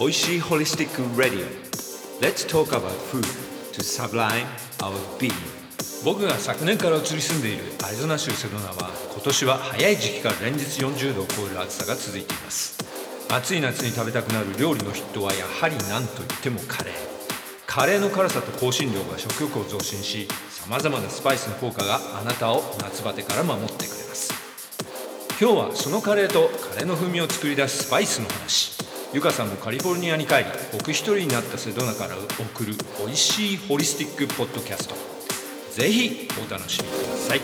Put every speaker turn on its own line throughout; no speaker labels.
おいしいホリスティック・ラディオ Let's talk about food to sublime our being. 僕が昨年から移り住んでいるアリゾナ州セドナは今年は早い時期から連日40度を超える暑さが続いています。暑い夏に食べたくなる料理の筆頭はやはり何といってもカレー。カレーの辛さと香辛料が食欲を増進しさまざまなスパイスの効果があなたを夏バテから守ってくれます。今日はそのカレーとカレーの風味を作り出すスパイスの話。ゆかさんもカリフォルニアに帰り僕一人になったセドナから送る美味しいホリスティックポッドキャスト。ぜひお楽しみください。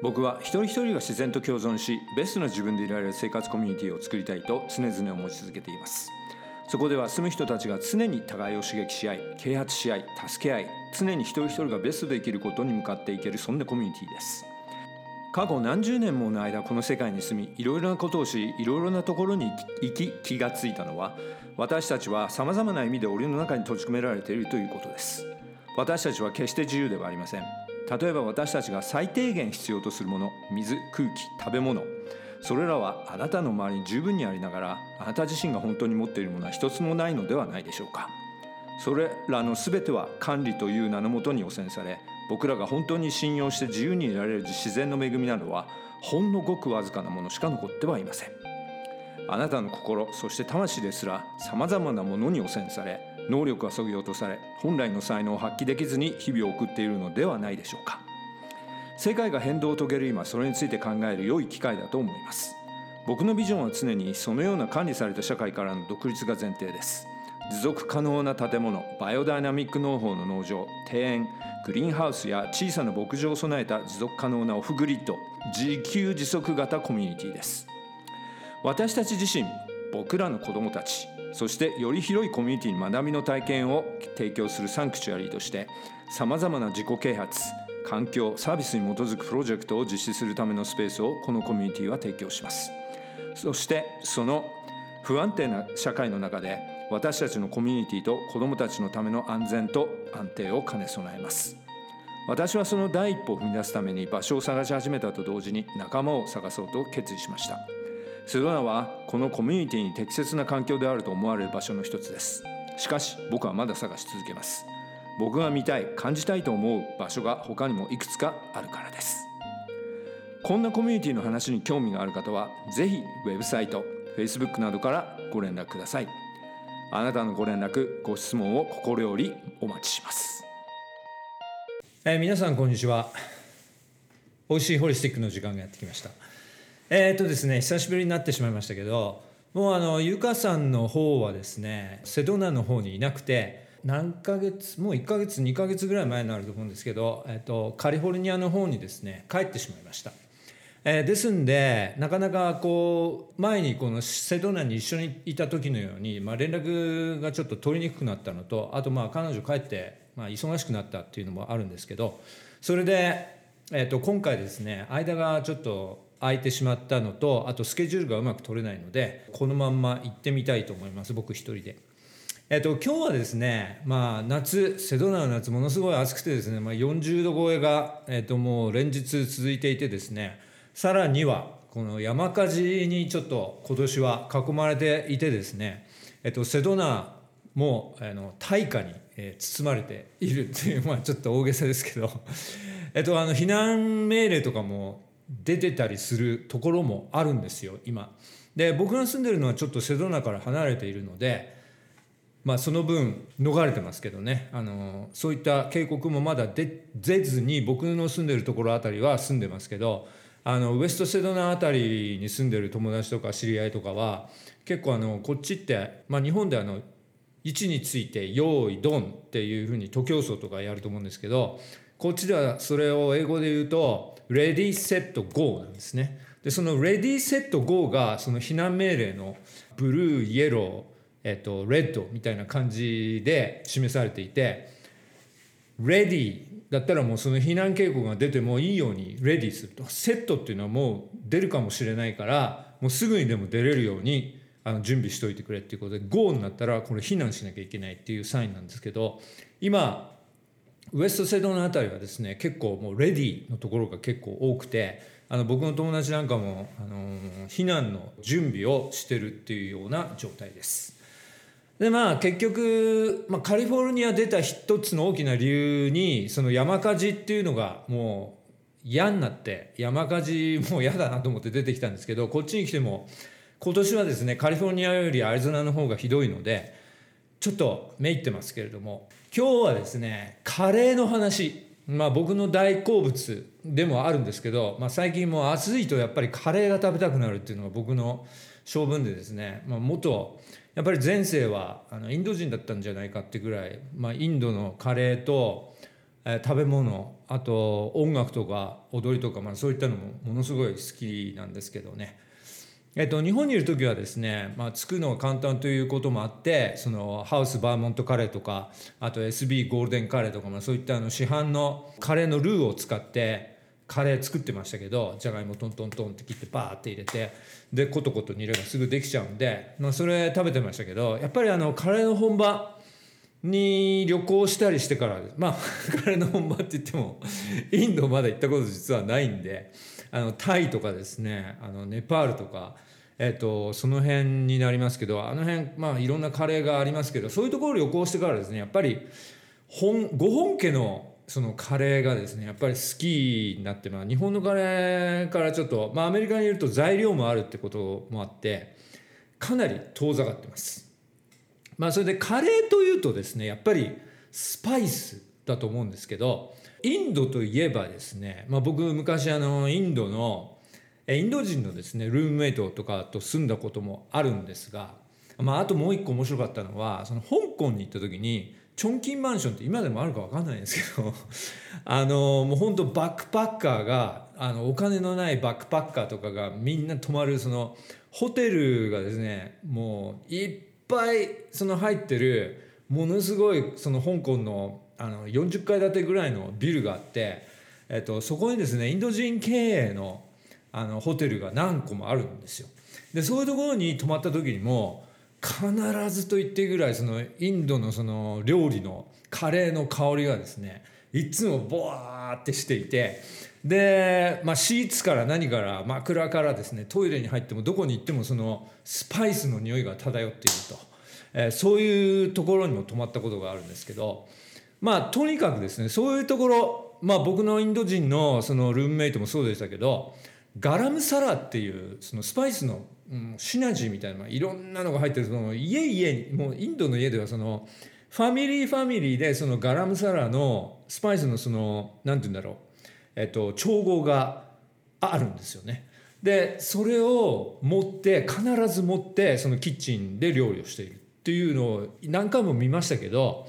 僕は一人一人が自然と共存しベストな自分でいられる生活コミュニティを作りたいと常々思い続けています。そこでは住む人たちが常に互いを刺激し合い啓発し合い助け合い常に一人一人がベストで生きることに向かっていけるそんなコミュニティです。過去何十年もの間この世界に住みいろいろなことをしいろいろなところに行き気がついたのは私たちはさまざまな意味で檻の中に閉じ込められているということです。私たちは決して自由ではありません。例えば私たちが最低限必要とするもの水空気食べ物。それらはあなたの周りに十分にありながらあなた自身が本当に持っているものは一つもないのではないでしょうか。それらの全ては管理という名のもとに汚染され僕らが本当に信用して自由にいられる自然の恵みなどはほんのごくわずかなものしか残ってはいません。あなたの心そして魂ですらさまざまなものに汚染され能力がそぎ落とされ本来の才能を発揮できずに日々を送っているのではないでしょうか。世界が変動を遂げる今それについて考える良い機会だと思います。僕のビジョンは常にそのような管理された社会からの独立が前提です。持続可能な建物バイオダイナミック農法の農場庭園グリーンハウスや小さな牧場を備えた持続可能なオフグリッド自給自足型コミュニティです。私たち自身僕らの子どもたちそしてより広いコミュニティに学びの体験を提供するサンクチュアリーとしてさまざまな自己啓発環境サービスに基づくプロジェクトを実施するためのスペースをこのコミュニティは提供します。そしてその不安定な社会の中で私たちのコミュニティと子どもたちのための安全と安定を兼ね備えます。私はその第一歩を踏み出すために場所を探し始めたと同時に仲間を探そうと決意しました。セドナはこのコミュニティに適切な環境であると思われる場所の一つです。しかし僕はまだ探し続けます。僕が見たい感じたいと思う場所が他にもいくつかあるからです。こんなコミュニティの話に興味がある方はぜひウェブサイト Facebook などからご連絡ください。あなたのご連絡ご質問を心よりお待ちします。えー、皆さんこんにちは。美味しいホリスティックの時間がやってきました。えー、っとですね久しぶりになってしまいましたけどもうあのゆかさんの方はですねセドナの方にいなくて何ヶ月もう1ヶ月2ヶ月ぐらい前になると思うんですけど、えっと、カリフォルニアの方にですね帰ってしまいました。えー、ですんでなかなかこう前にこのセドナに一緒にいた時のように、まあ、連絡がちょっと取りにくくなったのとあとまあ彼女帰って、まあ、忙しくなったっていうのもあるんですけどそれで、えー、と今回ですね間がちょっと空いてしまったのとあとスケジュールがうまく取れないのでこのまんま行ってみたいと思います僕一人で。えっと、今日はですね、まあ、夏セドナの夏ものすごい暑くてですね、まあ、40度超えが、えっと、もう連日続いていてですねさらにはこの山火事にちょっと今年は囲まれていてですね、えっと、セドナもあの大火に、包まれているっていう、まあ、ちょっと大げさですけど、えっと、あの避難命令とかも出てたりするところもあるんですよ今。で僕が住んでるのはちょっとセドナから離れているので、まあ、その分逃れてますけどねあのそういった警告もまだ出ずに僕の住んでるところあたりは住んでますけどあのウエストセドナ辺りに住んでる友達とか知り合いとかは結構あのこっちって、まあ、日本であの位置について「用意ドン」っていうふうに徒競走とかやると思うんですけどこっちではそれを英語で言うと「レディーセットゴー」なんですね。でその「レディーセットゴー」がその避難命令のブルーイエローえっと、レッドみたいな感じで示されていて「レディー」だったらもうその避難警告が出てもいいようにレディーするとセットっていうのはもう出るかもしれないからもうすぐにでも出れるようにあの準備しといてくれっていうことで GO になったらこれ避難しなきゃいけないっていうサインなんですけど今ウエストセドナ辺りはですね結構もうレディーのところが結構多くてあの僕の友達なんかも、あの避難の準備をしてるっていうような状態です。でまあ結局、まあ、カリフォルニア出た一つの大きな理由にその山火事っていうのがもう嫌になって山火事 もう嫌だなと思って出てきたんですけどこっちに来ても今年はですねカリフォルニアよりアリゾナの方がひどいのでちょっとめいってますけれども今日はですねカレーの話。まあ僕の大好物でもあるんですけど、まあ、最近もう暑いとやっぱりカレーが食べたくなるっていうのが僕の性分でですね、まあ、元やっぱり前世はあのインド人だったんじゃないかってぐらい、まあ、インドのカレーと、えー、食べ物あと音楽とか踊りとか、まあ、そういったのもものすごい好きなんですけどね。えっと、日本にいる時はですね、まあ、作るのが簡単ということもあってそのハウスバーモントカレーとかあと SB ゴールデンカレーとか、まあ、そういったあの市販のカレーのルーを使ってカレー作ってましたけどじゃがいもトントントンって切ってバーって入れてでコトコト煮ればすぐできちゃうんで、まあ、それ食べてましたけどやっぱりあのカレーの本場に旅行したりしてからまあ カレーの本場って言ってもインドまだ行ったこと実はないんであのタイとかですねあのネパールとかえっと、その辺になりますけどあの辺まあいろんなカレーがありますけどそういうところ旅行してからですねやっぱり本ご本家のそのカレーがですねやっぱり好きになって、まあ、日本のカレーからちょっと、まあ、アメリカにいると材料もあるってこともあってかなり遠ざかってます。まあ、それでカレーというとですねやっぱりスパイスだと思うんですけどインドといえばですね、まあ、僕昔あのインドのインド人のですねルームメイトとかと住んだこともあるんですが、まあ、あともう一個面白かったのはその香港に行った時にチョンキンマンションって今でもあるか分かんないんですけど あのもう本当バックパッカーがあのお金のないバックパッカーとかがみんな泊まるそのホテルがですねもういっぱいその入ってるものすごいその香港のあの40階建てぐらいのビルがあって、えっと、そこにですねインド人経営のあのホテルが何個もあるんですよ。でそういうところに泊まった時にも必ずと言っていいぐらいそのインドのその料理のカレーの香りがですねいつもボワーってしていてで、まあ、シーツから何から枕からですねトイレに入ってもどこに行ってもそのスパイスの匂いが漂っていると、えー、そういうところにも泊まったことがあるんですけどまあとにかくですねそういうところまあ僕のインド人のそのルームメイトもそうでしたけどガラムサラっていうそのスパイスの、うん、シナジーみたいないろんなのが入ってるその家々にもうインドの家ではそのファミリーファミリーでそのガラムサラのスパイスのその何て言うんだろうえっと調合があるんですよね。でそれを持って必ず持ってそのキッチンで料理をしているっていうのを何回も見ましたけど、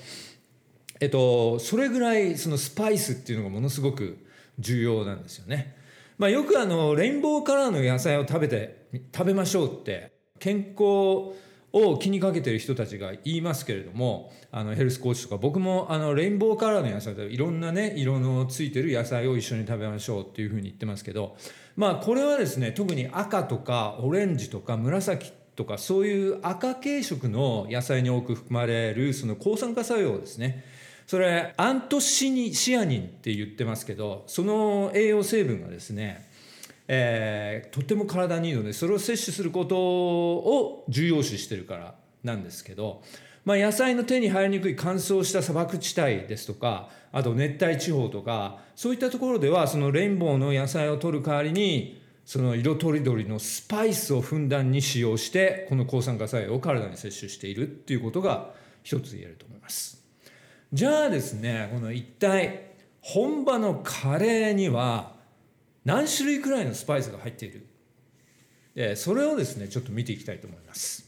えっと、それぐらいそのスパイスっていうのがものすごく重要なんですよね。まあ、よくあのレインボーカラーの野菜を食べて食べましょうって健康を気にかけてる人たちが言いますけれどもあのヘルスコーチとか僕もあのレインボーカラーの野菜でいろんなね色のついてる野菜を一緒に食べましょうっていうふうに言ってますけどまあこれはですね特に赤とかオレンジとか紫とかそういう赤系色の野菜に多く含まれるその抗酸化作用ですねそれアントシニシアニンって言ってますけどその栄養成分がですね、えー、とても体にいいのでそれを摂取することを重要視してるからなんですけど、まあ、野菜の手に入りにくい乾燥した砂漠地帯ですとかあと熱帯地方とかそういったところではそのレインボーの野菜を取る代わりにその色とりどりのスパイスをふんだんに使用してこの抗酸化作用を体に摂取しているっていうことが一つ言えると思います。じゃあですねこの一体本場のカレーには何種類くらいのスパイスが入っている？でそれをですねちょっと見ていきたいと思います。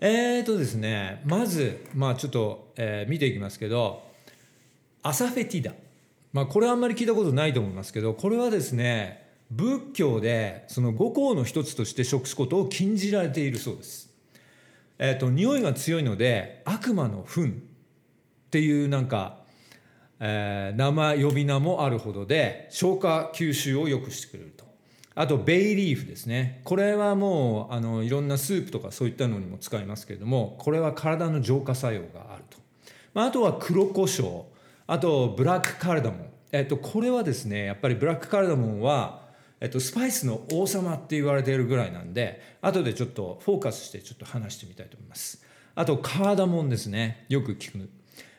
えーとですねまずまあちょっと、えー、見ていきますけどアサフェティダ。まあこれはあんまり聞いたことないと思いますけどこれはですね仏教でその五香の一つとして食すことを禁じられているそうです。えっ、ー、と匂いが強いので悪魔の糞。っていうなんか、えー、名前呼び名もあるほどで消化吸収を良くしてくれると。あとベイリーフですね。これはもうあのいろんなスープとかそういったのにも使いますけれどもこれは体の浄化作用があると、まあ、あとは黒胡椒。あとブラックカルダモン、えっと、これはですねやっぱりブラックカルダモンは、えっと、スパイスの王様って言われているぐらいなんで後でちょっとフォーカスしてちょっと話してみたいと思います。あとカーダモンですね。よく聞く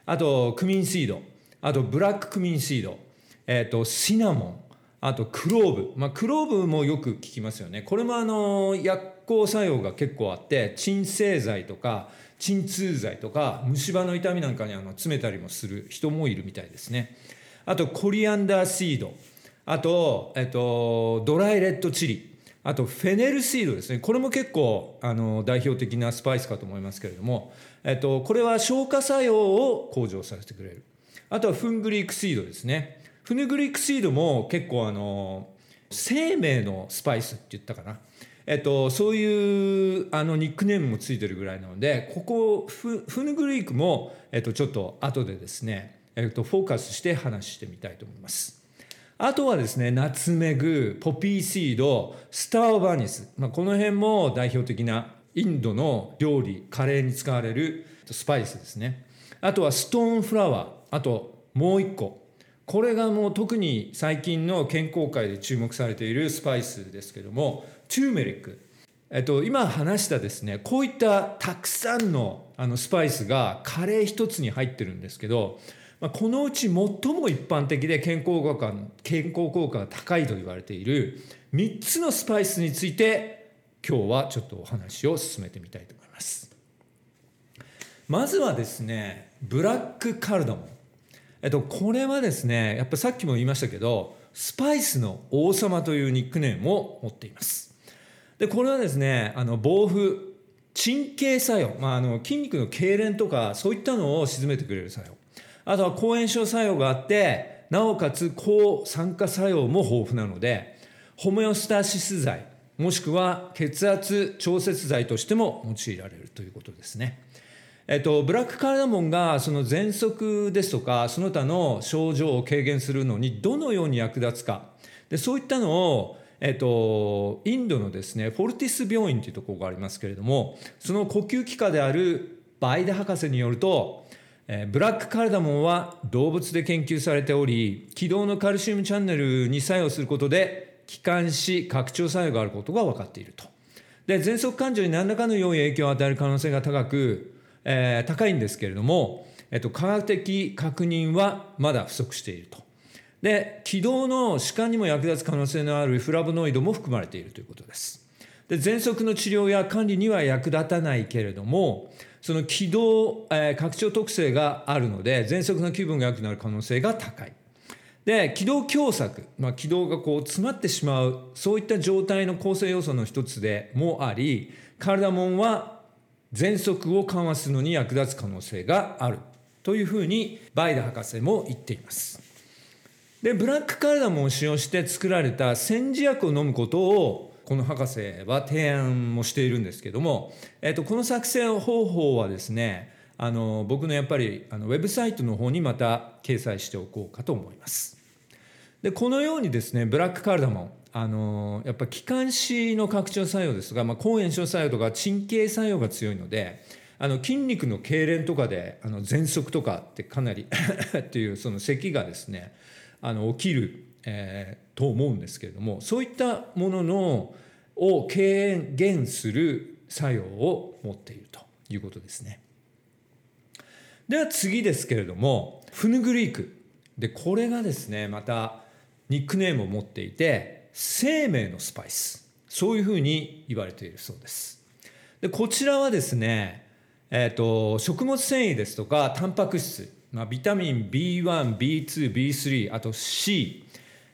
あとクミンシード。あとブラッククミンシード、えっと、シナモン。あとクローブ、まあ、クローブもよく聞きますよね。これもあの薬効作用が結構あって鎮静剤とか鎮痛剤とか虫歯の痛みなんかにあの詰めたりもする人もいるみたいですね。あとコリアンダーシード。あと、えっと、ドライレッドチリ。あとフェネルシードですね。これも結構あの代表的なスパイスかと思いますけれども、えっと、これは消化作用を向上させてくれる。あとはフングリークシードですね。フヌグリックシードも結構あの生命のスパイスって言ったかな。えっと、そういうあのニックネームもついてるぐらいなのでここフフヌグリークも、えっと、ちょっと後でですね、えっと、フォーカスして話してみたいと思います。あとはですねナツメグポピーシードスターバニス、まあ、この辺も代表的なインドの料理カレーに使われるスパイスですね。あとはストーンフラワー。あともう一個。これがもう特に最近の健康界で注目されているスパイスですけどもチューメリック、えっと、今話したですねこういったたくさんのあのスパイスがカレー一つに入ってるんですけど、まあ、このうち最も一般的で健康効果健康効果が高いと言われている3つのスパイスについて今日はちょっとお話を進めてみたいと思います。まずはですねブラックカルダモン。えっと、これはですねやっぱさっきも言いましたけどスパイスの王様というニックネームを持っています。でこれはですねあの防腐鎮静作用、まあ、あの筋肉の痙攣とかそういったのを鎮めてくれる作用。あとは抗炎症作用があってなおかつ抗酸化作用も豊富なのでホメオスタシス剤。もしくは血圧調節剤としても用いられるということですね。えっと、ブラックカルダモンがその喘息ですとかその他の症状を軽減するのにどのように役立つかでそういったのを、えっと、インドのですねフォルティス病院というところがありますけれどもその呼吸器科であるバイダ博士によるとブラックカルダモンは動物で研究されており気道のカルシウムチャンネルに作用することで気管支拡張作用があることが分かっていると。で喘息患者に何らかの良い影響を与える可能性が高くえー、高いんですけれども、えっと、科学的確認はまだ不足していると。で気道の弛緩にも役立つ可能性のあるフラボノイドも含まれているということです。で喘息の治療や管理には役立たないけれどもその気道、えー、拡張特性があるので喘息の気分が良くなる可能性が高い。で気道狭窄、まあ、気道がこう詰まってしまうそういった状態の構成要素の一つでもありカルダモンは喘息を緩和するのに役立つ可能性があるというふうにバイダ博士も言っています。でブラックカルダモンを使用して作られた煎じ薬を飲むことをこの博士は提案もしているんですけども、えっと、この作成方法はですねあの僕のやっぱりあのウェブサイトの方にまた掲載しておこうかと思います。でこのようにですねブラックカルダモンあのやっぱ気管支の拡張作用ですが、まあ、抗炎症作用とか鎮静作用が強いのであの筋肉の痙攣とかであの喘息とかってかなり っていうその咳がですねあの起きる、えー、と思うんですけれどもそういったもののを軽減する作用を持っているということですね。では次ですけれどもフヌグリークでこれがですねまたニックネームを持っていて生命のスパイス。そういうふうに言われているそうです。でこちらはですね、えーと、食物繊維ですとかタンパク質、まあ、ビタミン B1B2B3 あと C、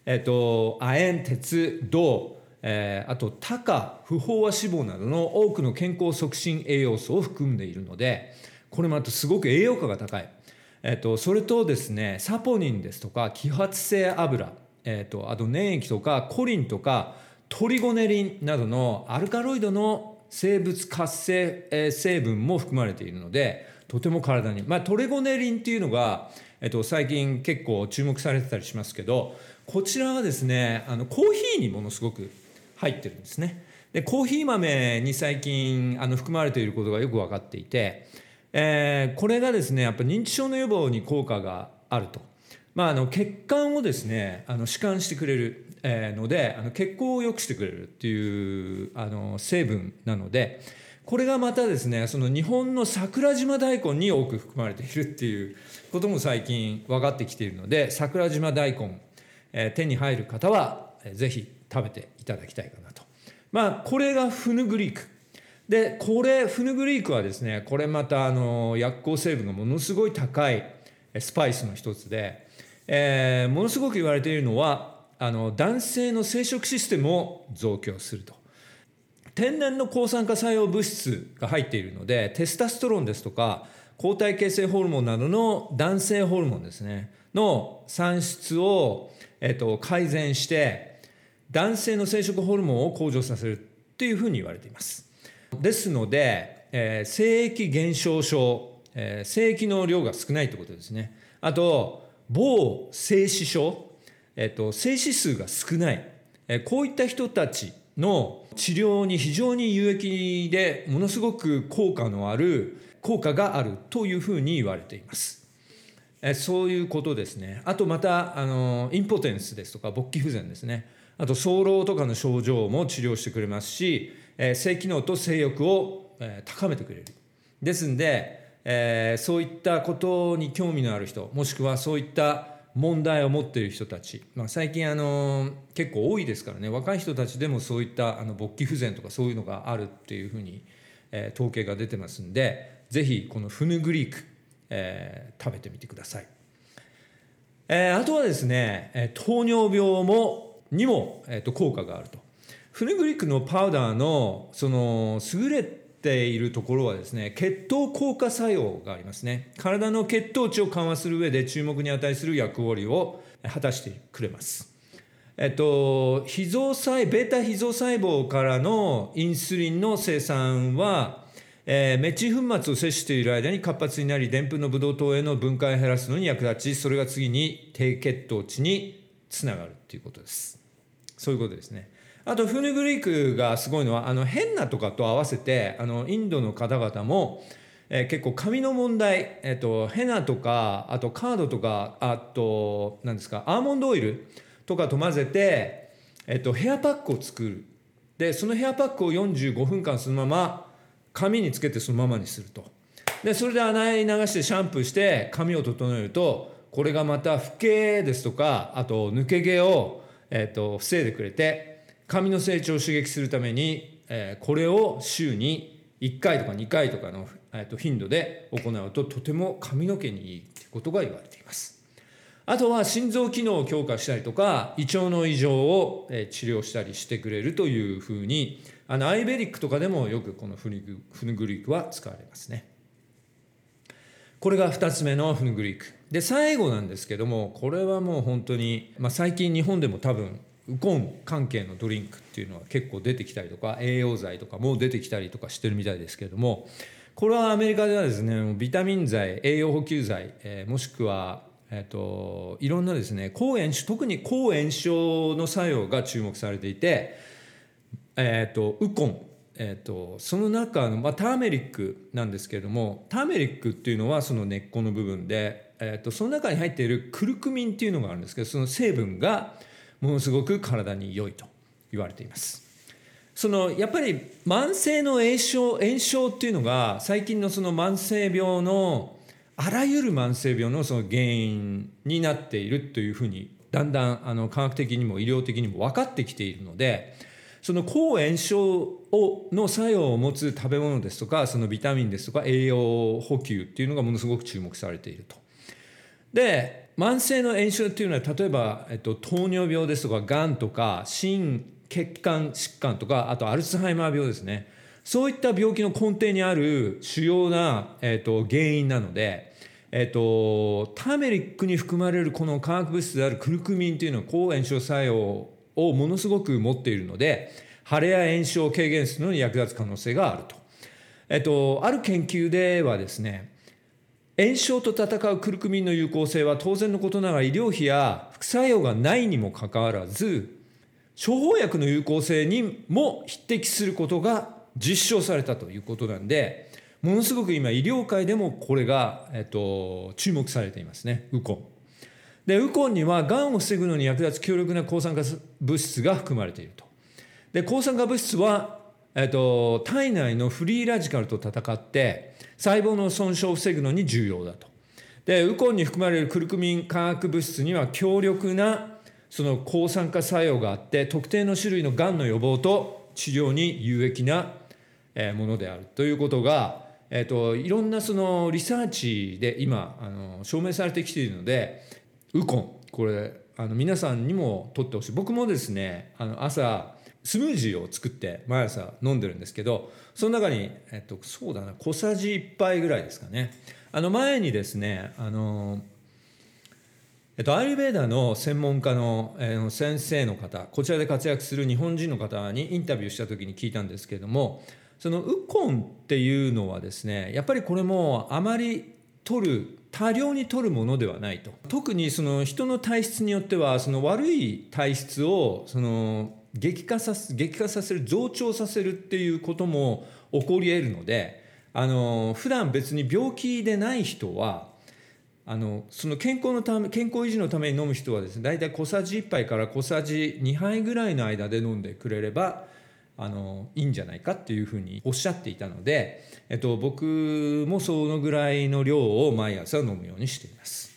えーと、亜鉛鉄銅えー、あとタカ不飽和脂肪などの多くの健康促進栄養素を含んでいるのでこれもあとすごく栄養価が高い、えーとそれとですねサポニンですとか揮発性油えーと、あと粘液とかコリンとかトリゴネリンなどのアルカロイドの生物活性、えー、成分も含まれているのでとても体に、まあ、トリゴネリンっていうのが、えーと、最近結構注目されてたりしますけどこちらはですねあのコーヒーにものすごく入ってるんですね。でコーヒー豆に最近あの含まれていることがよく分かっていて、えー、これがですねやっぱ認知症の予防に効果があると。まあ、あの血管をですねあの弛緩してくれる、のであの血行を良くしてくれるっていうあの成分なのでこれがまたですねその日本の桜島大根に多く含まれているっていうことも最近分かってきているので桜島大根、えー、手に入る方は是非食べていただきたいかなと。まあこれがフヌグリークでこれフヌグリークはですねこれまたあの薬効成分がものすごい高いスパイスの一つでえー、ものすごく言われているのはあの男性の生殖システムを増強すると。天然の抗酸化作用物質が入っているのでテスタストロンですとか抗体形成ホルモンなどの男性ホルモンですねの産出を、えっと、改善して男性の生殖ホルモンを向上させるっていうふうに言われています。ですので、えー、精液減少症、えー、精液の量が少ないってことですね。あと某精子症、えっと、精子数が少ない、えこういった人たちの治療に非常に有益でものすごく効果のある効果があるというふうに言われています。えそういうことですね。あとまたあのインポテンスですとか勃起不全ですね。あと早漏とかの症状も治療してくれますし、え性機能と性欲を、え高めてくれる。ですんでえー、そういったことに興味のある人もしくはそういった問題を持っている人たち、まあ、最近あの結構多いですからね。若い人たちでもそういったあの勃起不全とかそういうのがあるっていうふうに、えー、統計が出てますんでぜひこのフヌグリーク、えー、食べてみてください、えー、あとはですね糖尿病もにも、えー、と効果があると。フヌグリークのパウダーのその優れているところはですね血糖効果作用がありますね。体の血糖値を緩和する上で注目に値する役割を果たしてくれます。えっと、脾臓細ベータ脾臓細胞からのインスリンの生産は、えー、メチ粉末を摂取している間に活発になりでんぷんのブドウ糖への分解を減らすのに役立ちそれが次に低血糖値につながるということです。そういうことですね。あとフヌグリークがすごいのはあのヘンナとかと合わせてあのインドの方々も、えー、結構髪の問題、えーと、ヘナとかあとカードとかあと何ですかアーモンドオイルとかと混ぜて、えーと、ヘアパックを作る。でそのヘアパックを45分間そのまま髪につけてそのままにすると。でそれで洗い流してシャンプーして髪を整えるとこれがまた老けですとかあと抜け毛を、えーと防いでくれて髪の成長を刺激するために、えー、これを週に1回とか2回とかの、えー、と頻度で行うととても髪の毛にいいってことが言われています。あとは心臓機能を強化したりとか胃腸の異常を治療したりしてくれるというふうにあのアイベリックとかでもよくこのフヌグリークは使われますね。これが2つ目のフヌグリーク。で最後なんですけどもこれはもう本当に、まあ、最近日本でも多分ウコン関係のドリンクっていうのは結構出てきたりとか栄養剤とかも出てきたりとかしてるみたいですけれどもこれはアメリカではですねビタミン剤栄養補給剤、えー、もしくはえーと、いろんなですね抗炎症特に抗炎症の作用が注目されていて、えーと、ウコン、えーと、その中の、まあ、ターメリックなんですけれどもターメリックっていうのはその根っこの部分で、えー、とその中に入っているクルクミンっていうのがあるんですけどその成分がものすごく体に良いと言われています。そのやっぱり慢性の炎症炎症っていうのが最近のその慢性病のあらゆる慢性病のその原因になっているというふうにだんだんあの科学的にも医療的にも分かってきているのでその抗炎症をの作用を持つ食べ物ですとかそのビタミンですとか栄養補給っていうのがものすごく注目されていると。で慢性の炎症っていうのは例えば、えっと、糖尿病ですとかがんとか心血管疾患とかあとアルツハイマー病ですねそういった病気の根底にある主要な、えっと、原因なので、えっと、ターメリックに含まれるこの化学物質であるクルクミンというのは抗炎症作用をものすごく持っているので腫れや炎症を軽減するのに役立つ可能性があると。えっと、ある研究ではですね炎症と戦うクルクミンの有効性は当然のことながら医療費や副作用がないにもかかわらず処方薬の有効性にも匹敵することが実証されたということなんでものすごく今医療界でもこれが、えっと、注目されていますねウコン。でウコンにはがんを防ぐのに役立つ強力な抗酸化物質が含まれているとで抗酸化物質は、えっと、体内のフリーラジカルと戦って細胞の損傷を防ぐのに重要だと。でウコンに含まれるクルクミン化学物質には強力なその抗酸化作用があって特定の種類のがんの予防と治療に有益なものである。ということが、えーと、いろんなそのリサーチで今あの証明されてきているのでウコンこれあの皆さんにも取ってほしい。僕もですねあの朝スムージーを作って毎朝飲んでるんですけどその中に、えっと、そうだな小さじ1杯ぐらいですかね。あの前にですねあのえっと、アイルベーダーの専門家の、えー、先生の方こちらで活躍する日本人の方にインタビューした時に聞いたんですけれどもそのウコンっていうのはですねやっぱりこれもあまり取る多量に取るものではないと。特にその人の体質によってはその悪い体質をその激化さす激化させる増長させるっていうことも起こり得るのであの普段別に病気でない人はあのその健康のため健康維持のために飲む人はですね大体小さじ1杯から小さじ2杯ぐらいの間で飲んでくれればあのいいんじゃないかっていうふうにおっしゃっていたので、えっと、僕もそのぐらいの量を毎朝飲むようにしています。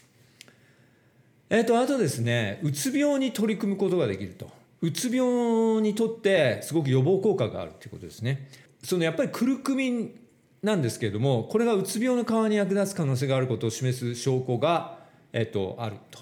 えっと、あとですねうつ病に取り組むことができるとうつ病にとってすごく予防効果があるっていうことですね。そのやっぱりクルクミンなんですけれどもこれがうつ病の緩和に役立つ可能性があることを示す証拠が、えっと、あると、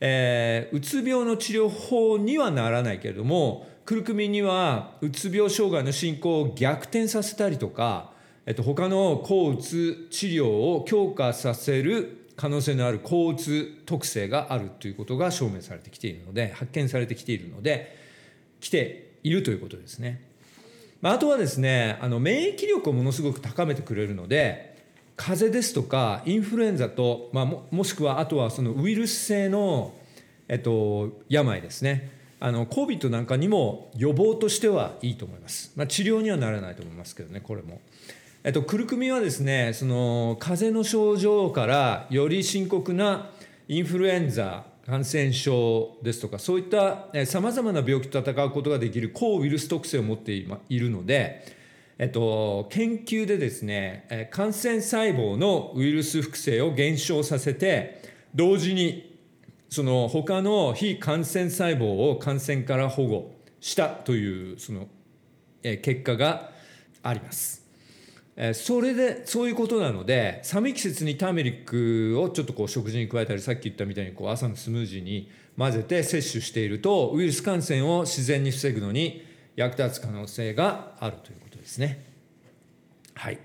えー、うつ病の治療法にはならないけれどもクルクミンにはうつ病障害の進行を逆転させたりとか、えっと、他の抗うつ治療を強化させる可能性のある抗うつ特性があるということが証明されてきているので発見されてきているので来ているということですね。まあ、あとはですねあの免疫力をものすごく高めてくれるので風邪ですとかインフルエンザと、まあ、ももしくはあとはそのウイルス性の、えっと、病ですねあの COVID なんかにも予防としてはいいと思います、まあ、治療にはならないと思いますけどねこれも。えっと、クルクミはですねその風邪の症状からより深刻なインフルエンザ感染症ですとかそういったさまざまな病気と戦うことができる抗ウイルス特性を持っているので、えっと、研究でですね感染細胞のウイルス複製を減少させて同時にその他の非感染細胞を感染から保護したというその結果があります。それでそういうことなので寒い季節にターメリックをちょっとこう食事に加えたりさっき言ったみたいにこう朝のスムージーに混ぜて摂取しているとウイルス感染を自然に防ぐのに役立つ可能性があるということですね。はい、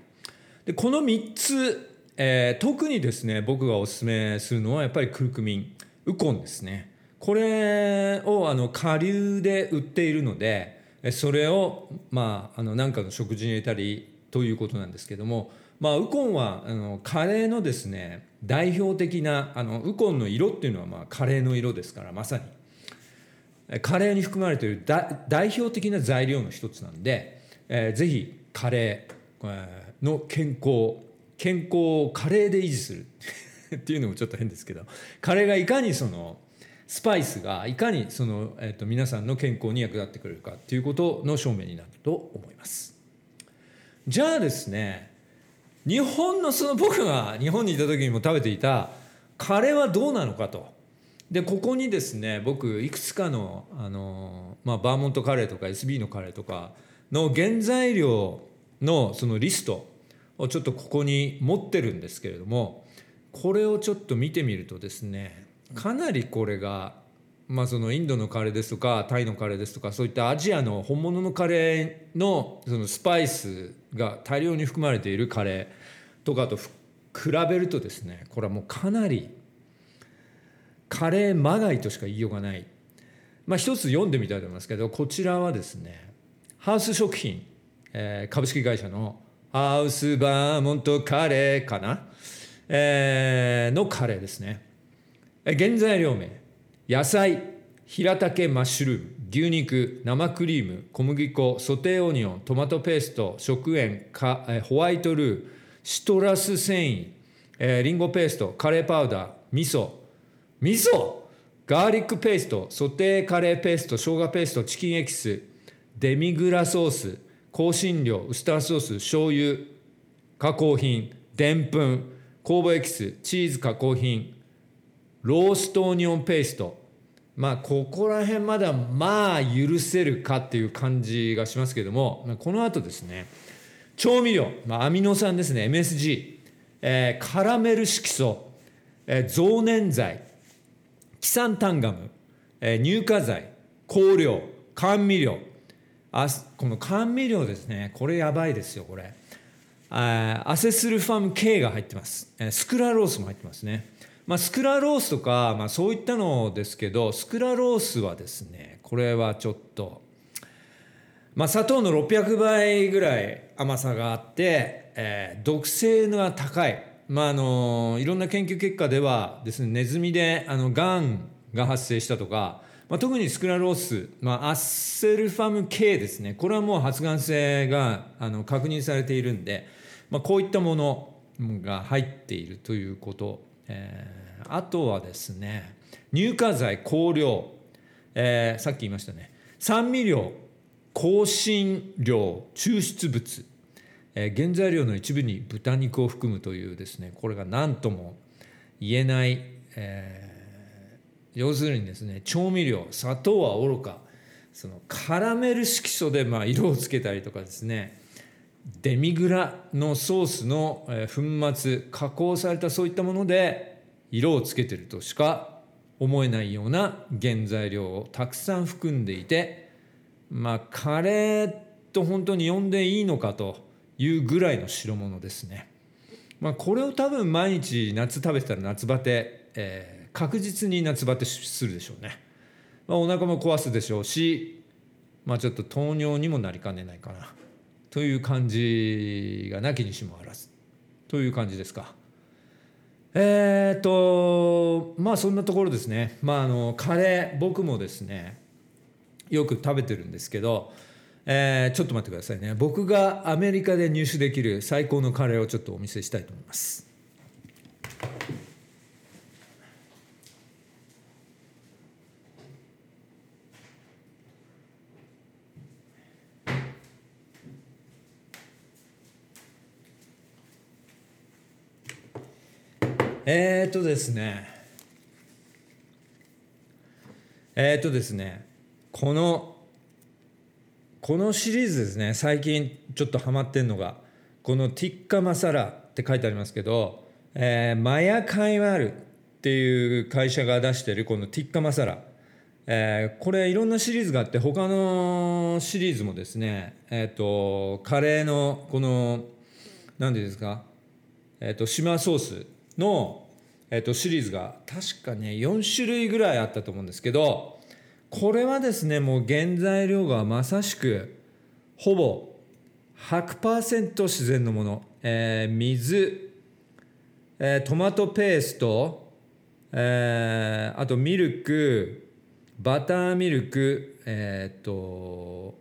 でこの3つ、えー、特にですね僕がおすすめするのはやっぱりクルクミンウコンですね。これをあの下流で売っているのでそれをまああの何かの食事に入れたりということなんですけども、まあ、ウコンはあのカレーのですね代表的なあのウコンの色っていうのはまあカレーの色ですからまさにカレーに含まれている代表的な材料の一つなんで、えー、ぜひカレーの健康健康をカレーで維持する っていうのもちょっと変ですけどカレーがいかにそのスパイスがいかにその、えー、と皆さんの健康に役立ってくれるかっていうことの証明になると思います。じゃあですね日本のその僕が日本にいた時にも食べていたカレーはどうなのかと。でここにですね僕いくつかのあの、まあ、バーモントカレーとか SB のカレーとかの原材料のそのリストをちょっとここに持ってるんですけれどもこれをちょっと見てみるとですねかなりこれがまあ、そのインドのカレーですとかタイのカレーですとかそういったアジアの本物のカレーのそのスパイスが大量に含まれているカレーとかと比べるとですねこれはもうかなりカレーまがいとしか言いようがない、まあ、一つ読んでみたいと思いますけどこちらはですねハウス食品、えー、株式会社のハウスバーモントカレーかな、えー、のカレーですね。原材料名野菜平竹マッシュルーム。牛肉生クリーム小麦粉ソテーオニオントマトペースト食塩かホワイトルーシトラス繊維、えー、リンゴペーストカレーパウダー味噌。味噌？ガーリックペーストソテーカレーペースト生姜ペーストチキンエキスデミグラソース香辛料ウスターソース醤油加工品でんぷん酵母エキスチーズ加工品ローストオニオンペースト。まあここら辺まではまあ許せるかっていう感じがしますけどもこの後ですね調味料、まあ、アミノ酸ですね MSG、えー、カラメル色素、えー、増粘剤キサンタンガム、えー、乳化剤香料甘味料あこの甘味料ですねこれやばいですよこれ。アセスルファム K が入ってます。スクラロースも入ってますね。まあ、スクラロースとか、まあ、そういったのですけどスクラロースはですねこれはちょっと、まあ、砂糖の600倍ぐらい甘さがあって、えー、毒性が高い、まあ、あのいろんな研究結果ではですねネズミであのがんが発生したとか、まあ、特にスクラロース、まあ、アッセルファム系ですね。これはもう発がん性があの確認されているんで、まあ、こういったものが入っているということえー、あとはですね乳化剤香料、えー、さっき言いましたね。酸味料香辛料抽出物、えー、原材料の一部に豚肉を含むというですねこれが何とも言えない、えー、要するにですね調味料砂糖はおろかそのカラメル色素でまあ色をつけたりとかですねデミグラのソースの粉末加工されたそういったもので色をつけてるとしか思えないような原材料をたくさん含んでいてまあカレーと本当に呼んでいいのかというぐらいの代物ですね。まあ、これを多分毎日夏食べてたら夏バテ、えー、確実に夏バテするでしょうね。まあ、お腹も壊すでしょうし、まあ、ちょっと糖尿にもなりかねないかな。という感じがなきにしもあらずという感じですか。えー、っとまあそんなところですね。まああのカレー僕もですねよく食べてるんですけど、えー、ちょっと待ってくださいね僕がアメリカで入手できる最高のカレーをちょっとお見せしたいと思います。え、っとですね。えー、っとですね。このこのシリーズですね。最近ちょっとハマってんのがこのティッカマサラって書いてありますけど、えー、マヤカイマルっていう会社が出してるこのティッカマサラ、えー、これいろんなシリーズがあって他のシリーズもですねえっ、とカレーのこの何ていうんですか？えっ、と島ソース。の、えっと、シリーズが確かね4種類ぐらいあったと思うんですけどこれはですねもう原材料がまさしくほぼ100%自然のもの、えー、水、えー、トマトペースト、えー、あとミルクバターミルクえー、っと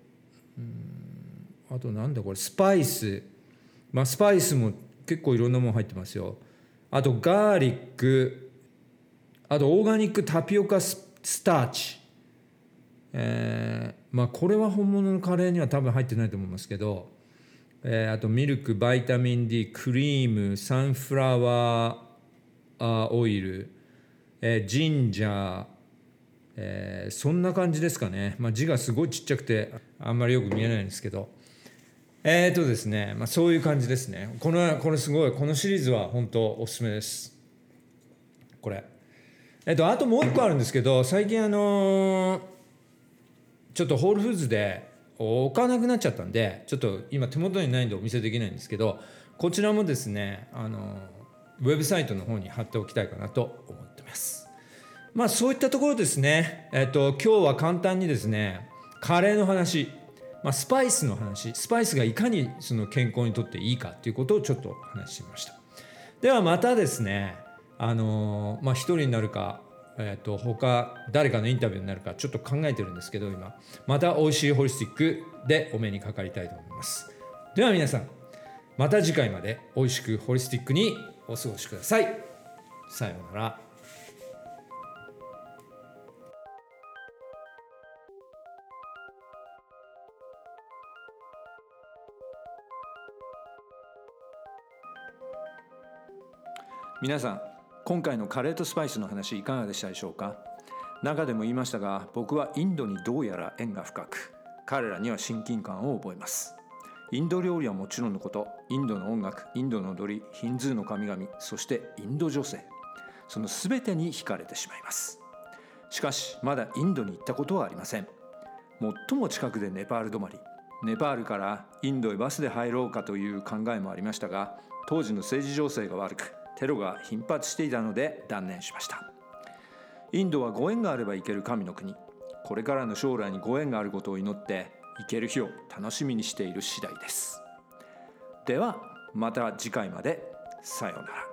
あとなんだこれスパイス。まあスパイスも結構いろんなもの入ってますよ。あとガーリックあとオーガニックタピオカスターチ。えー、まあこれは本物のカレーには多分入ってないと思いますけど、えー、あとミルクバイタミン D クリームサンフラワーオイル、えー、ジンジャー、えー、そんな感じですかね、まあ、字がすごいちっちゃくてあんまりよく見えないんですけど。えっ、ー、とですね、まあ、そういう感じですね。この、これすごい、このシリーズは本当おすすめです。これ。えっ、ー、と、あともう一個あるんですけど、最近あのー、ちょっとホールフーズで置かなくなっちゃったんで、ちょっと今手元にないんでお見せできないんですけど、こちらもですね、あのウェブサイトの方に貼っておきたいかなと思ってます。まあそういったところですね。えっ、と、今日は簡単にですね、カレーの話、まあ、スパイスの話スパイスがいかにその健康にとっていいかということをちょっと話してみました。ではまたですねあのまあ一人になるかえーと、他誰かのインタビューになるかちょっと考えてるんですけど今。また美味しいホリスティックでお目にかかりたいと思います。では皆さんまた次回まで美味しくホリスティックにお過ごしください。さようなら。皆さん今回のカレーとスパイスの話いかがでしたでしょうか？中でも言いましたが僕はインドにどうやら縁が深く彼らには親近感を覚えます。インド料理はもちろんのことインドの音楽インドの踊りヒンズーの神々そしてインド女性その全てに惹かれてしまいます。しかしまだインドに行ったことはありません。最も近くでネパール止まりネパールからインドへバスで入ろうかという考えもありましたが当時の政治情勢が悪くテロが頻発していたので断念しました。インドはご縁があれば行ける神の国。これからの将来にご縁があることを祈って行ける日を楽しみにしている次第です。ではまた次回まで。さようなら。